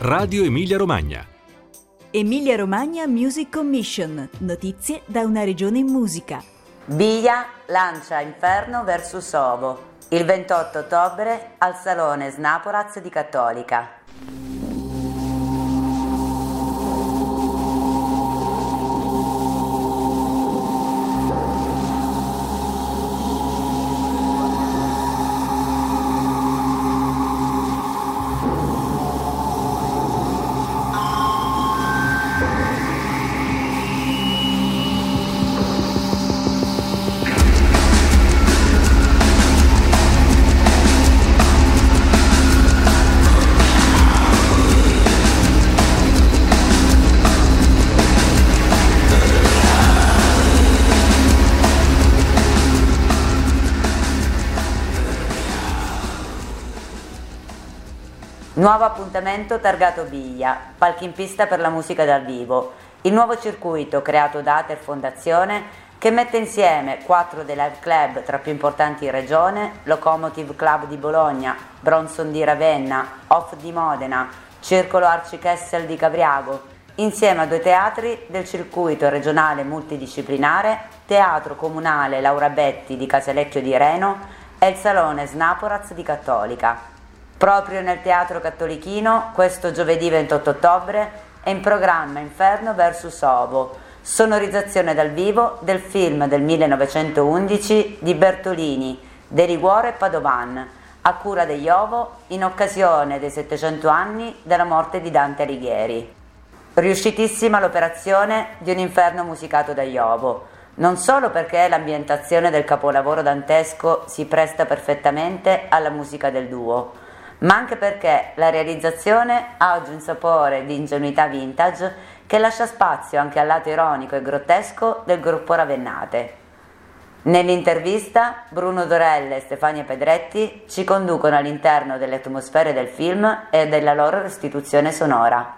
Radio Emilia Romagna. Emilia Romagna Music Commission. Notizie da una regione in musica. Biglia lancia Inferno vs Ovo il 28 ottobre al Salone Snaporaz di Cattolica. Nuovo appuntamento targato Biglia, palchi in pista per la musica dal vivo. Il nuovo circuito creato da Ater Fondazione che mette insieme quattro dei live club tra più importanti in regione, Locomotive Club di Bologna, Bronson di Ravenna, Off di Modena, Circolo Arci Kessel di Cavriago, insieme a due teatri del circuito regionale multidisciplinare, Teatro Comunale Laura Betti di Casalecchio di Reno e il Salone Snaporaz di Cattolica. Proprio nel Teatro Cattolichino, questo giovedì 28 ottobre, è in programma Inferno vs Ovo, sonorizzazione dal vivo del film del 1911 di Bertolini, De Riguore e Padovan, a cura degli Ovo in occasione dei 700 anni della morte di Dante Alighieri. Riuscitissima l'operazione di un inferno musicato da Iovo, non solo perché l'ambientazione del capolavoro dantesco si presta perfettamente alla musica del duo, ma anche perché la realizzazione ha oggi un sapore di ingenuità vintage che lascia spazio anche al lato ironico e grottesco del gruppo Ravennate. Nell'intervista Bruno Dorella e Stefania Pedretti ci conducono all'interno delle atmosfere del film e della loro restituzione sonora.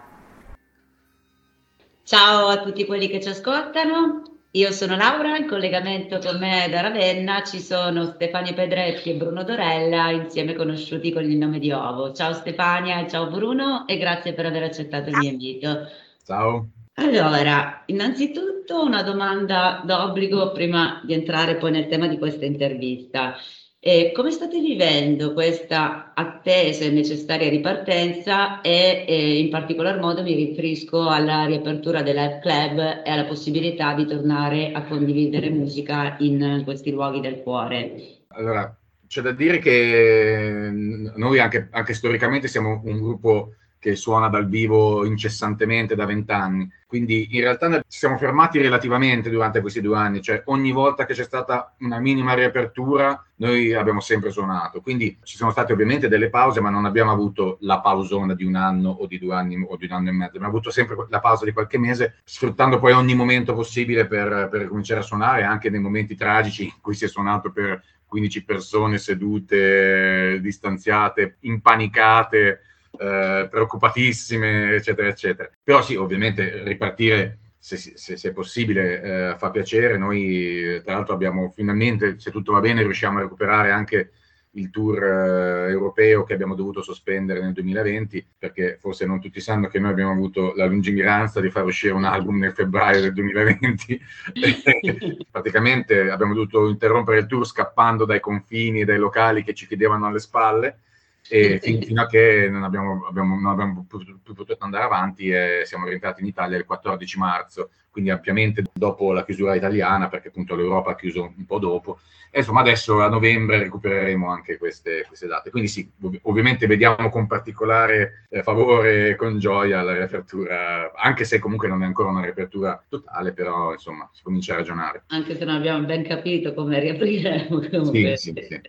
Ciao a tutti quelli che ci ascoltano, io sono Laura, in collegamento con me da Ravenna ci sono Stefania Pedretti e Bruno Dorella, insieme conosciuti con il nome di Ovo. Ciao Stefania ciao Bruno e grazie per aver accettato il mio invito. Ciao. Allora, innanzitutto una domanda d'obbligo prima di entrare poi nel tema di questa intervista. Eh, come state vivendo questa attesa e necessaria ripartenza e eh, in particolar modo mi riferisco alla riapertura del Club e alla possibilità di tornare a condividere musica in questi luoghi del cuore? Allora, c'è da dire che noi anche, anche storicamente siamo un gruppo che suona dal vivo incessantemente da vent'anni. Quindi in realtà ci siamo fermati relativamente durante questi due anni, cioè ogni volta che c'è stata una minima riapertura noi abbiamo sempre suonato. Quindi ci sono state ovviamente delle pause, ma non abbiamo avuto la pausona di un anno o di due anni o di un anno e mezzo, abbiamo avuto sempre la pausa di qualche mese, sfruttando poi ogni momento possibile per, per cominciare a suonare, anche nei momenti tragici in cui si è suonato per 15 persone sedute, distanziate, impanicate eh, preoccupatissime, eccetera, eccetera. Però sì, ovviamente ripartire se, se, se è possibile eh, fa piacere. Noi, tra l'altro, abbiamo finalmente, se tutto va bene, riusciamo a recuperare anche il tour eh, europeo che abbiamo dovuto sospendere nel 2020, perché forse non tutti sanno che noi abbiamo avuto la lungimiranza di far uscire un album nel febbraio del 2020. Praticamente abbiamo dovuto interrompere il tour scappando dai confini dai locali che ci chiedevano alle spalle e fin, fino a che non abbiamo, abbiamo, non abbiamo potuto andare avanti e siamo rientrati in Italia il 14 marzo, quindi ampiamente dopo la chiusura italiana, perché appunto l'Europa ha chiuso un po' dopo. E insomma adesso a novembre recupereremo anche queste, queste date. Quindi sì, ov- ovviamente vediamo con particolare eh, favore e con gioia la riapertura, anche se comunque non è ancora una riapertura totale, però insomma si comincia a ragionare. Anche se non abbiamo ben capito come riapriremo. Sì, sì, sì.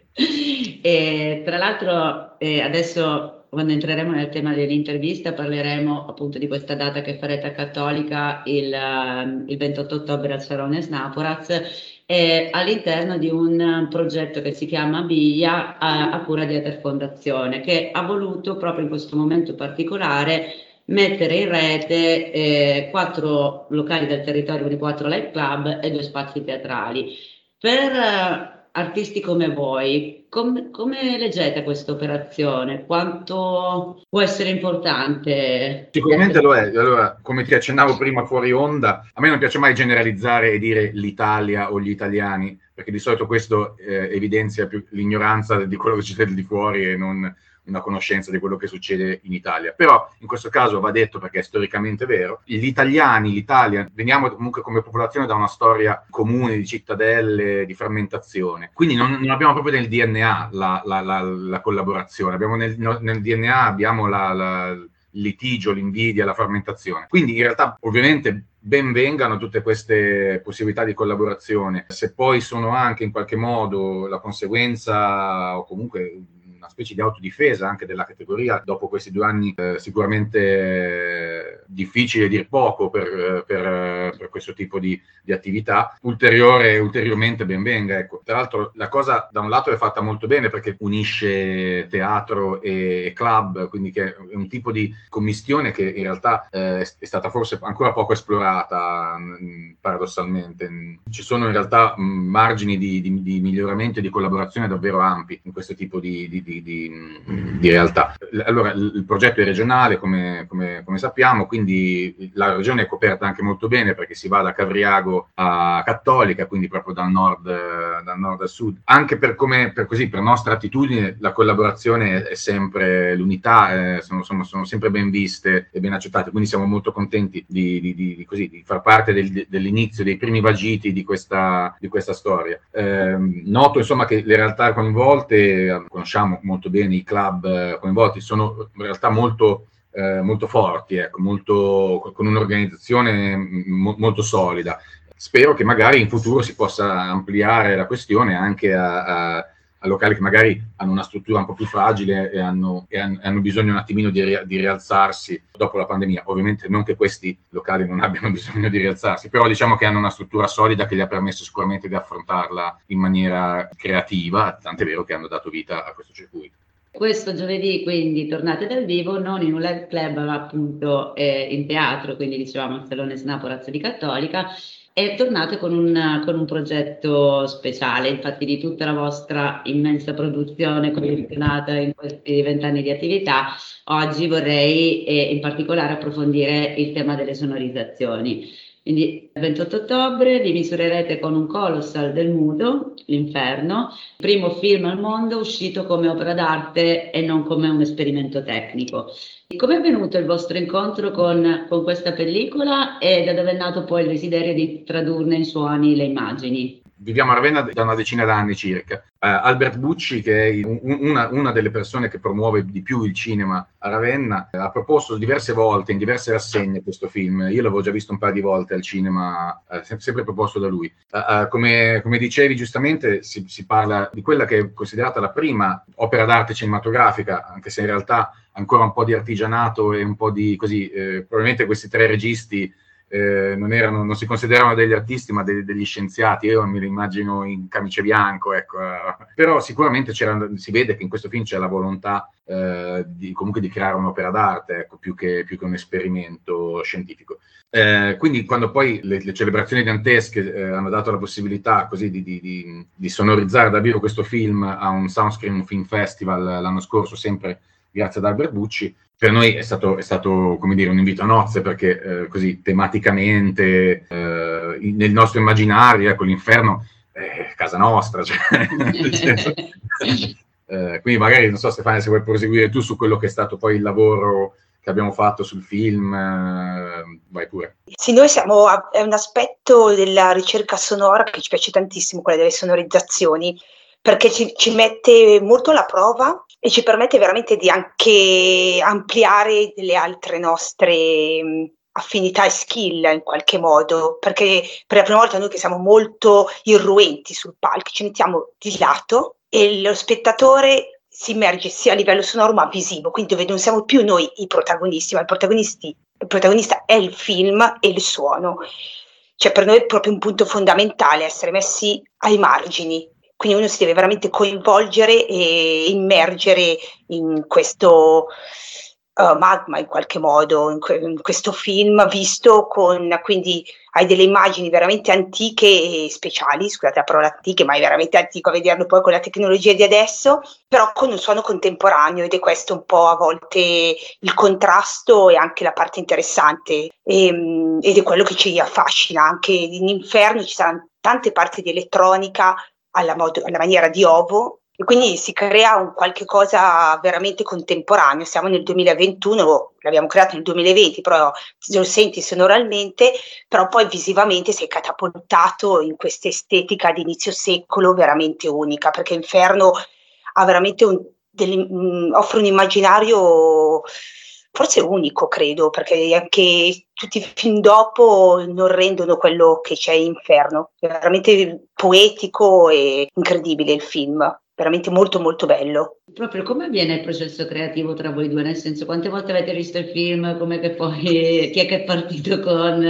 E, tra l'altro eh, adesso quando entreremo nel tema dell'intervista parleremo appunto di questa data che farete a Cattolica il, il 28 ottobre al Salone Snaporaz all'interno di un progetto che si chiama Biglia a, a cura di Ether Fondazione che ha voluto proprio in questo momento particolare mettere in rete eh, quattro locali del territorio di quattro live club e due spazi teatrali. Per artisti come voi, com- come leggete questa operazione? Quanto può essere importante? Sicuramente lo è. Allora, come ti accennavo prima fuori onda, a me non piace mai generalizzare e dire l'Italia o gli italiani, perché di solito questo eh, evidenzia più l'ignoranza di quello che succede di fuori e non una conoscenza di quello che succede in Italia. Però in questo caso va detto perché è storicamente vero, gli italiani, l'Italia, veniamo comunque come popolazione da una storia comune di cittadelle, di frammentazione. Quindi non, non abbiamo proprio nel DNA la, la, la, la collaborazione, abbiamo nel, nel, DNA abbiamo il litigio, l'invidia, la frammentazione. Quindi in realtà ovviamente ben vengano tutte queste possibilità di collaborazione, se poi sono anche in qualche modo la conseguenza o comunque specie di autodifesa anche della categoria dopo questi due anni eh, sicuramente eh, difficile dir poco per, per, per questo tipo di, di, attività ulteriore ulteriormente ben venga ecco. tra l'altro la cosa da un lato è fatta molto bene perché unisce teatro e, club quindi che è un tipo di commistione che in realtà eh, è stata forse ancora poco esplorata mh, paradossalmente ci sono in realtà mh, margini di, di, di, miglioramento e di collaborazione davvero ampi in questo tipo di, di di, di, realtà. Allora, il progetto è regionale, come, come, come, sappiamo, quindi la regione è coperta anche molto bene perché si va da Cavriago a Cattolica, quindi proprio dal nord, dal nord al sud. Anche per, come, per, così, per nostra attitudine, la collaborazione è sempre l'unità, eh, sono, sono, sono, sempre ben viste e ben accettate, quindi siamo molto contenti di, così, far parte del, dell'inizio, dei primi vagiti di questa, questa storia. Eh, noto insomma che le realtà coinvolte, conosciamo molto bene i club eh, coinvolti, sono in realtà molto, eh, molto forti, ecco, molto, con un'organizzazione mo- molto solida. Spero che magari in futuro si possa ampliare la questione anche a, a a locali che magari hanno una struttura un po' più fragile e hanno, e hanno bisogno un attimino di, di, rialzarsi dopo la pandemia. Ovviamente non che questi locali non abbiano bisogno di rialzarsi, però diciamo che hanno una struttura solida che gli ha permesso sicuramente di affrontarla in maniera creativa, tant'è vero che hanno dato vita a questo circuito. Questo giovedì quindi tornate dal vivo, non in un live club ma appunto eh, in teatro, quindi dicevamo al Salone Snaporaz di Cattolica e tornate con un, con un, progetto speciale, infatti di tutta la vostra immensa produzione collezionata in questi vent'anni di attività, oggi vorrei eh, in particolare approfondire il tema delle sonorizzazioni. Quindi il 28 ottobre vi misurerete con un colossal del muto, L'Inferno, primo film al mondo uscito come opera d'arte e non come un esperimento tecnico. Come è venuto il vostro incontro con, con questa pellicola e da dove è nato poi il desiderio di tradurne in suoni le immagini? Viviamo a Ravenna da una decina d'anni circa. Uh, Albert Bucci, che è un, una, una, delle persone che promuove di più il cinema a Ravenna, ha proposto diverse volte, in diverse rassegne, questo film. Io l'avevo già visto un paio di volte al cinema, uh, sempre, proposto da lui. Come, come, dicevi giustamente, si, si, parla di quella che è considerata la prima opera d'arte cinematografica, anche se in realtà ancora un po' di artigianato e un po' di così, eh, probabilmente questi tre registi eh, non, erano, non, si consideravano degli artisti ma degli, degli scienziati, io me li immagino in camice bianco, ecco. però sicuramente si vede che in questo film c'è la volontà eh, di, comunque di creare un'opera d'arte, ecco, più, che, più, che, un esperimento scientifico. Eh, quindi quando poi le, le celebrazioni dantesche eh, hanno dato la possibilità così di, di, di, sonorizzare da vivo questo film a un Soundscreen Film Festival l'anno scorso, sempre grazie ad Albert Bucci, per noi è stato, è stato come dire, un invito a nozze perché eh, così tematicamente eh, nel nostro immaginario, ecco, l'inferno è casa nostra. Cioè, eh, quindi magari, non so Stefania, se vuoi proseguire tu su quello che è stato poi il lavoro che abbiamo fatto sul film, eh, vai pure. Sì, noi siamo, a, è un aspetto della ricerca sonora che ci piace tantissimo, quella delle sonorizzazioni, perché ci, ci mette molto alla prova e ci permette veramente di anche ampliare delle altre nostre affinità e skill in qualche modo, perché per la prima volta noi che siamo molto irruenti sul palco, ci mettiamo di lato e lo spettatore si immerge sia a livello sonoro ma visivo, quindi dove non siamo più noi i protagonisti, ma il, il protagonista è il film e il suono. Cioè per noi è proprio un punto fondamentale essere messi ai margini quindi uno si deve veramente coinvolgere e immergere in questo uh, magma in qualche modo in, que- in, questo film visto con quindi hai delle immagini veramente antiche e speciali, scusate la parola antiche, ma è veramente antico a vederlo poi con la tecnologia di adesso, però con un suono contemporaneo ed è questo un po' a volte il contrasto e anche la parte interessante. E, ehm, ed è quello che ci affascina, anche in Inferno ci saranno tante parti di elettronica alla, mod- alla maniera di Ovo e quindi si crea un qualche cosa veramente contemporaneo. Siamo nel 2021, l'abbiamo creato nel 2020, però lo senti sonoralmente, però poi visivamente sei catapultato in questa estetica di inizio secolo veramente unica, perché Inferno un, delle, mh, offre un immaginario forse unico, credo, perché anche tutti i film dopo non rendono quello che c'è in Inferno. È veramente poetico e incredibile il film veramente molto molto bello. Proprio come avviene il processo creativo tra voi due? Nel senso, quante volte avete visto il film? Come che poi chi è che è partito con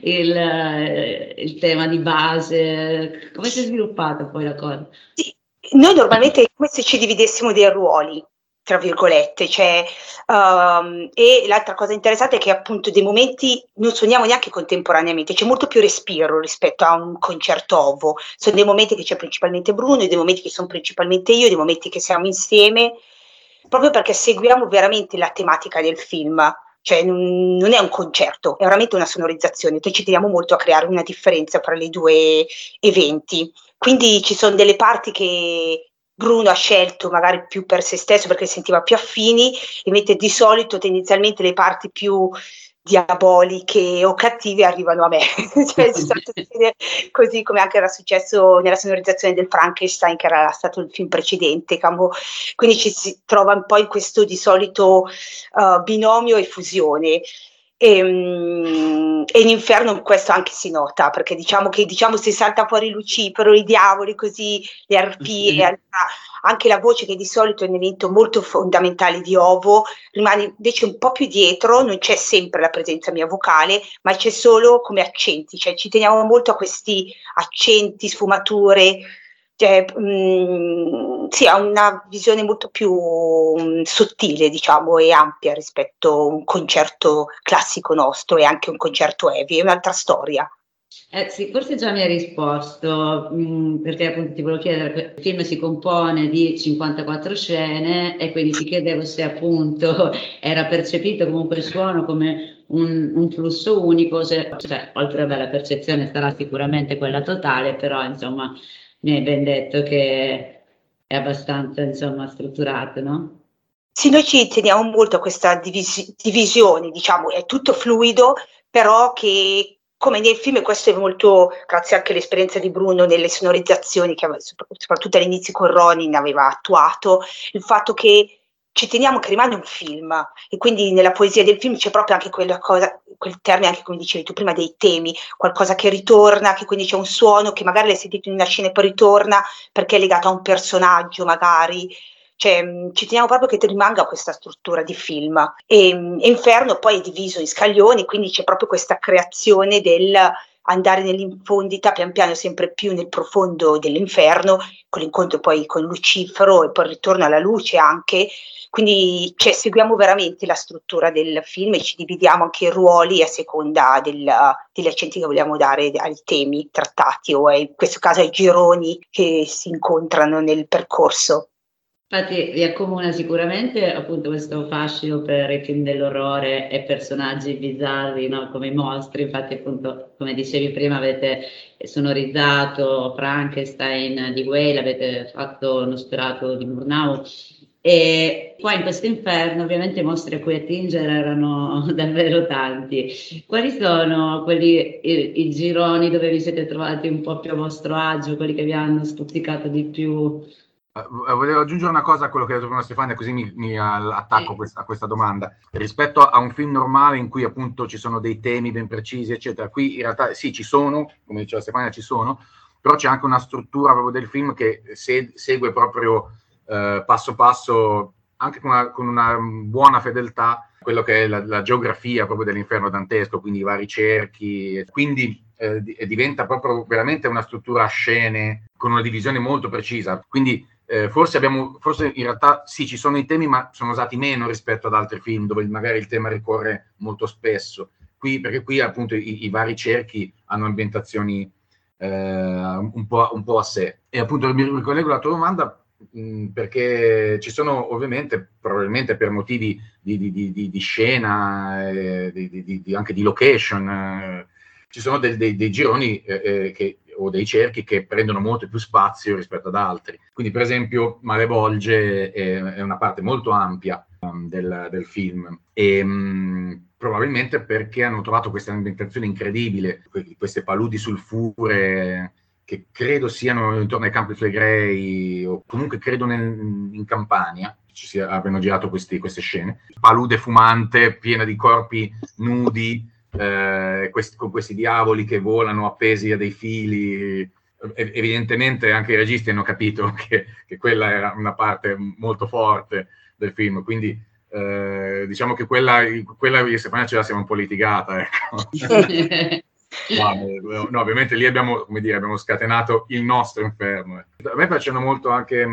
il, il tema di base? Come si è sviluppata poi la cosa? Sì, noi normalmente è come se ci dividessimo dei ruoli tra virgolette, cioè, um, e l'altra cosa interessante è che appunto dei momenti non suoniamo neanche contemporaneamente, c'è molto più respiro rispetto a un concerto ovo, sono dei momenti che c'è principalmente Bruno, dei momenti che sono principalmente io, dei momenti che siamo insieme, proprio perché seguiamo veramente la tematica del film, cioè non è un concerto, è veramente una sonorizzazione, noi ci teniamo molto a creare una differenza tra i due eventi. Quindi ci sono delle parti che Bruno ha scelto magari più per se stesso perché sentiva più affini, e mentre di solito tendenzialmente le parti più diaboliche o cattive arrivano a me. cioè, così come anche era successo nella sonorizzazione del Frankenstein, che era stato il film precedente. Quindi ci si trova un po' in questo di solito uh, binomio e fusione. E, um, e, in Inferno questo anche si nota perché diciamo che diciamo si salta fuori Lucifero, i diavoli, così le arpie, mm-hmm. anche la voce che di solito è un evento molto fondamentale di Ovo, rimane invece un po' più dietro, non c'è sempre la presenza mia vocale, ma c'è solo come accenti, cioè ci teniamo molto a questi accenti, sfumature, cioè, mh, mm, sì, ha una visione molto più mh, mm, sottile, diciamo, e ampia rispetto a un concerto classico nostro e anche un concerto heavy, è un'altra storia. Eh, sì, forse già mi hai risposto, mh, mm, perché appunto ti volevo chiedere, il film si compone di 54 scene e quindi ti chiedevo se appunto era percepito comunque il suono come un, un flusso unico, se, cioè, oltre alla percezione sarà sicuramente quella totale, però insomma mi hai ben detto che è abbastanza insomma strutturato, no? Sì, noi ci teniamo molto a questa divisi- divisione, diciamo, è tutto fluido, però che come nel film, questo è molto grazie anche all'esperienza di Bruno nelle sonorizzazioni che soprattutto all'inizio con Ronin aveva attuato, il fatto che ci teniamo che rimane un film. E quindi nella poesia del film c'è proprio anche quella cosa, quel termine anche come dicevi tu prima dei temi, qualcosa che ritorna, che quindi c'è un suono che magari l'hai sentito in una scena e poi ritorna perché è legato a un personaggio magari, cioè ci teniamo proprio che rimanga questa struttura di film. E, e Inferno poi è diviso in scaglioni, quindi c'è proprio questa creazione del andare nell'infondità pian piano sempre più nel profondo dell'inferno, con l'incontro poi con Lucifero e poi il ritorno alla luce anche. Quindi cioè, seguiamo veramente la struttura del film e ci dividiamo anche i ruoli a seconda del, degli accenti che vogliamo dare ai temi trattati o in questo caso ai gironi che si incontrano nel percorso. Infatti vi accomuna sicuramente appunto questo fascino per i film dell'orrore e personaggi bizzarri no? come i mostri, infatti appunto come dicevi prima avete sonorizzato Frankenstein di Whale, avete fatto uno sperato di Murnau e poi in questo inferno ovviamente i mostri a cui attingere erano davvero tanti. Quali sono quelli, i, i gironi dove vi siete trovati un po' più a vostro agio, quelli che vi hanno stuzzicato di più? Uh, volevo aggiungere una cosa a quello che ha detto prima Stefania, così mi, mi attacco a questa, a questa, domanda. Rispetto a un film normale in cui appunto ci sono dei temi ben precisi, eccetera, qui in realtà sì, ci sono, come diceva Stefania, ci sono, però c'è anche una struttura proprio del film che se, segue proprio uh, passo passo, anche con una, con una, buona fedeltà, quello che è la, la geografia proprio dell'inferno dantesco, quindi i vari cerchi. Quindi eh, diventa proprio veramente una struttura a scene con una divisione molto precisa. Quindi eh, forse abbiamo, forse in realtà sì, ci sono i temi, ma sono usati meno rispetto ad altri film dove magari il tema ricorre molto spesso. Qui, perché qui appunto i, i vari cerchi hanno ambientazioni eh, un, po', un, po', a sé. E appunto mi ricollego alla tua domanda mh, perché ci sono ovviamente, probabilmente per motivi di, di, di, di scena, eh, anche di location, eh, ci sono dei, dei, dei gironi eh, eh, che o dei cerchi che prendono molto più spazio rispetto ad altri. Quindi, per esempio, Malevolge è, è una parte molto ampia um, del, del, film e um, probabilmente perché hanno trovato questa ambientazione incredibile, queste paludi sulfure che credo siano intorno ai Campi Flegrei o comunque credo nel, in Campania ci sia, abbiano girato questi, queste scene. Palude fumante, piena di corpi nudi, eh, questi, con questi diavoli che volano appesi a dei fili. Evidentemente anche i registi hanno capito che, che quella era una parte molto forte del film, quindi eh, diciamo che quella, quella di Stefania ce la siamo un po' litigata. Ecco. No, no, ovviamente lì abbiamo, dire, abbiamo scatenato il nostro inferno. A me piacciono molto anche,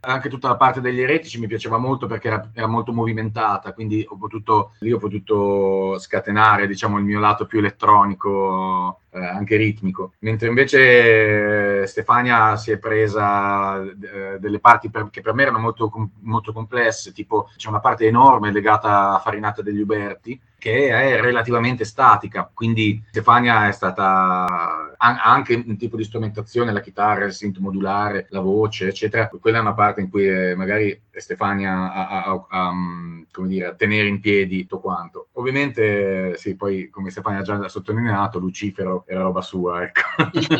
anche, tutta la parte degli eretici, mi piaceva molto perché era, era, molto movimentata, quindi ho potuto, lì ho potuto scatenare diciamo, il mio lato più elettronico, eh, anche ritmico. Mentre invece Stefania si è presa eh, delle parti per, che per me erano molto, molto complesse, tipo c'è una parte enorme legata a Farinata degli Uberti, che è relativamente statica, quindi Stefania è stata ha anche un tipo di strumentazione, la chitarra, il synth modulare, la voce, eccetera. Quella è una parte in cui eh, magari Stefania ha, ha, ha, mm, come dire, a tenere in piedi tutto quanto. Ovviamente, sì, poi come Stefania ha già sottolineato, Lucifero era roba sua, ecco. sono,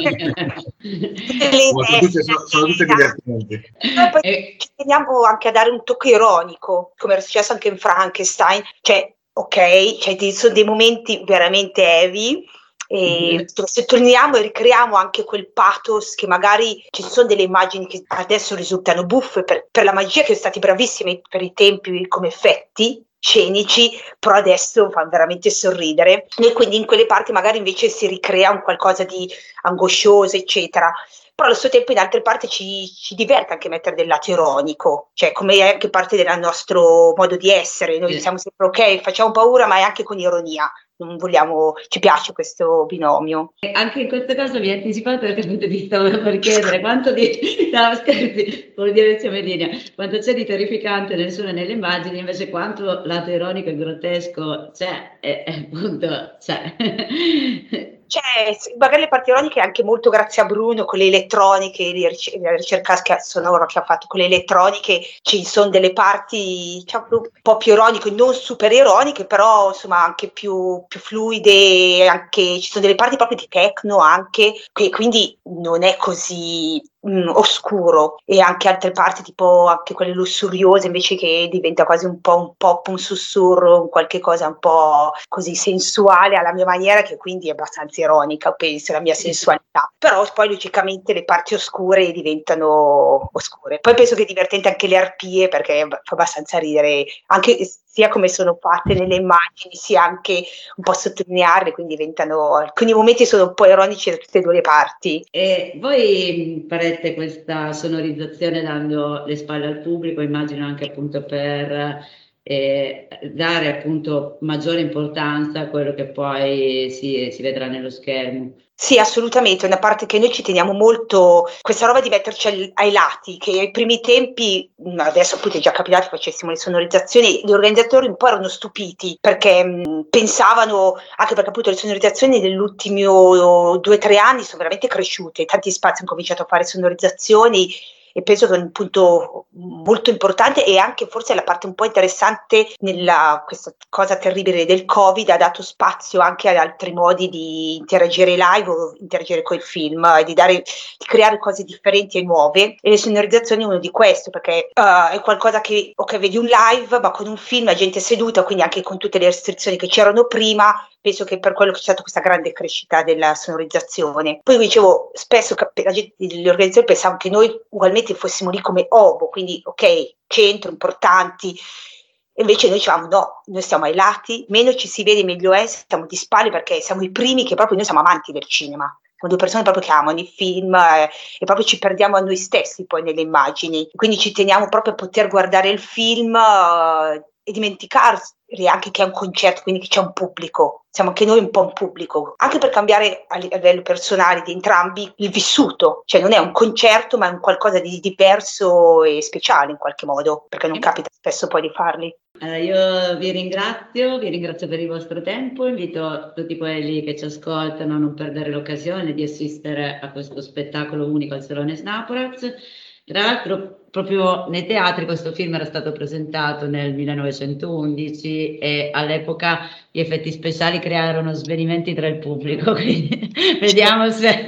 tutte, sono, sono tutte divertenti. Noi poi ci teniamo anche a dare un tocco ironico, come era successo anche in Frankenstein, cioè ok, cioè ci sono dei momenti veramente heavy e mm-hmm. sottolineiamo e ricreiamo anche quel pathos che magari ci sono delle immagini che adesso risultano buffe per, per la magia che sono stati bravissimi per i tempi come effetti scenici, però adesso fanno veramente sorridere. E quindi in quelle parti magari invece si ricrea un qualcosa di angoscioso, eccetera però allo stesso tempo in altre parti ci, ci diverte anche mettere del lato ironico, cioè come è anche parte del nostro modo di essere, noi sì. siamo sempre ok, facciamo paura ma è anche con ironia, non vogliamo, ci piace questo binomio. Anche in questo caso mi hai anticipato perché ti stavo per chiedere quanto di, no scherzi, vuol dire Melina, quanto c'è di terrificante nel suono e nelle immagini, invece quanto lato ironico e grottesco c'è, e, appunto c'è. C'è magari le parti ironiche anche molto grazie a Bruno con le elettroniche, la ricerca sonora che ha fatto con le elettroniche, ci sono delle parti diciamo, un po' più ironiche, non super ironiche, però insomma anche più, più fluide, anche, ci sono delle parti proprio di techno anche, che quindi non è così mh, mm, oscuro e anche altre parti tipo anche quelle lussuriose invece che diventa quasi un po' un pop, un sussurro, un qualche cosa un po' così sensuale alla mia maniera che quindi è abbastanza ironica penso la mia sensualità. Però poi logicamente le parti oscure diventano oscure. Poi penso che è divertente anche le arpie perché fa abbastanza ridere anche sia come sono fatte nelle immagini sia anche un po' sottolinearle quindi diventano alcuni momenti sono un po' ironici da tutte e due le parti. E voi farete farete questa sonorizzazione dando le spalle al pubblico, immagino anche appunto per eh, dare appunto maggiore importanza a quello che poi si, si vedrà nello schermo. Sì, assolutamente, è una parte che noi ci teniamo molto, questa roba di metterci ai, ai lati, che ai primi tempi, adesso appunto è già capitato facessimo le sonorizzazioni, gli organizzatori un po' erano stupiti perché mh, pensavano, anche perché appunto le sonorizzazioni negli ultimi due o tre anni sono veramente cresciute, tanti spazi hanno cominciato a fare sonorizzazioni e penso che è un punto molto importante e anche forse la parte un po' interessante nella questa cosa terribile del Covid ha dato spazio anche ad altri modi di interagire live o interagire con il film e di, dare, di creare cose differenti e nuove. E le sonorizzazioni è uno di questi perché uh, è qualcosa che ok vedi un live ma con un film la gente seduta quindi anche con tutte le restrizioni che c'erano prima penso che per quello che c'è stata questa grande crescita della sonorizzazione. Poi dicevo, spesso gente, gli organizzatori pensavano che noi ugualmente fossimo lì come ovo, quindi ok, centro, importanti, invece noi dicevamo no, noi stiamo ai lati, meno ci si vede meglio è, stiamo di spalle perché siamo i primi che proprio noi siamo amanti del cinema due persone proprio che amano i film eh, e proprio ci perdiamo a noi stessi poi nelle immagini. Quindi ci teniamo proprio a poter guardare il film eh, e dimenticarsi anche che è un concerto, quindi che c'è un pubblico. Siamo anche noi un po' un pubblico, anche per cambiare a livello personale di entrambi il vissuto, cioè non è un concerto ma è un qualcosa di diverso e speciale in qualche modo, perché non capita spesso poi di farli. Allora, io vi ringrazio, vi ringrazio per il vostro tempo, invito tutti quelli che ci ascoltano a non perdere l'occasione di assistere a questo spettacolo unico al Salone Snaporaz tra l'altro, proprio nei teatri questo film era stato presentato nel 1911 e all'epoca gli effetti speciali crearono svenimenti tra il pubblico, quindi vediamo se,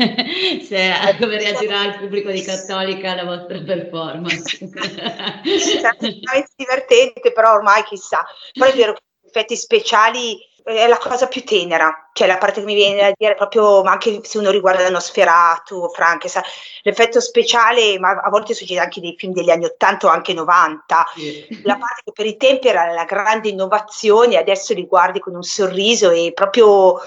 se come reagirà il pubblico di Cattolica alla vostra performance. È divertente, però ormai chissà. Però è vero che gli effetti speciali è la cosa più tenera, cioè la parte che mi viene da dire proprio, ma anche se uno riguarda Nosferatu, Frankenstein, l'effetto speciale, ma a volte succede anche nei film degli anni 80 o anche 90, sì. la parte che per i tempi era la grande innovazione, adesso li guardi con un sorriso e proprio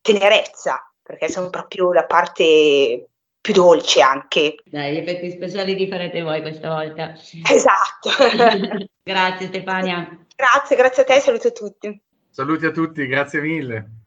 tenerezza, perché sono proprio la parte più dolce anche. Dai, gli effetti speciali li farete voi questa volta. Esatto. grazie Stefania. Grazie, grazie a te, saluto a tutti. Saluti a tutti, grazie mille.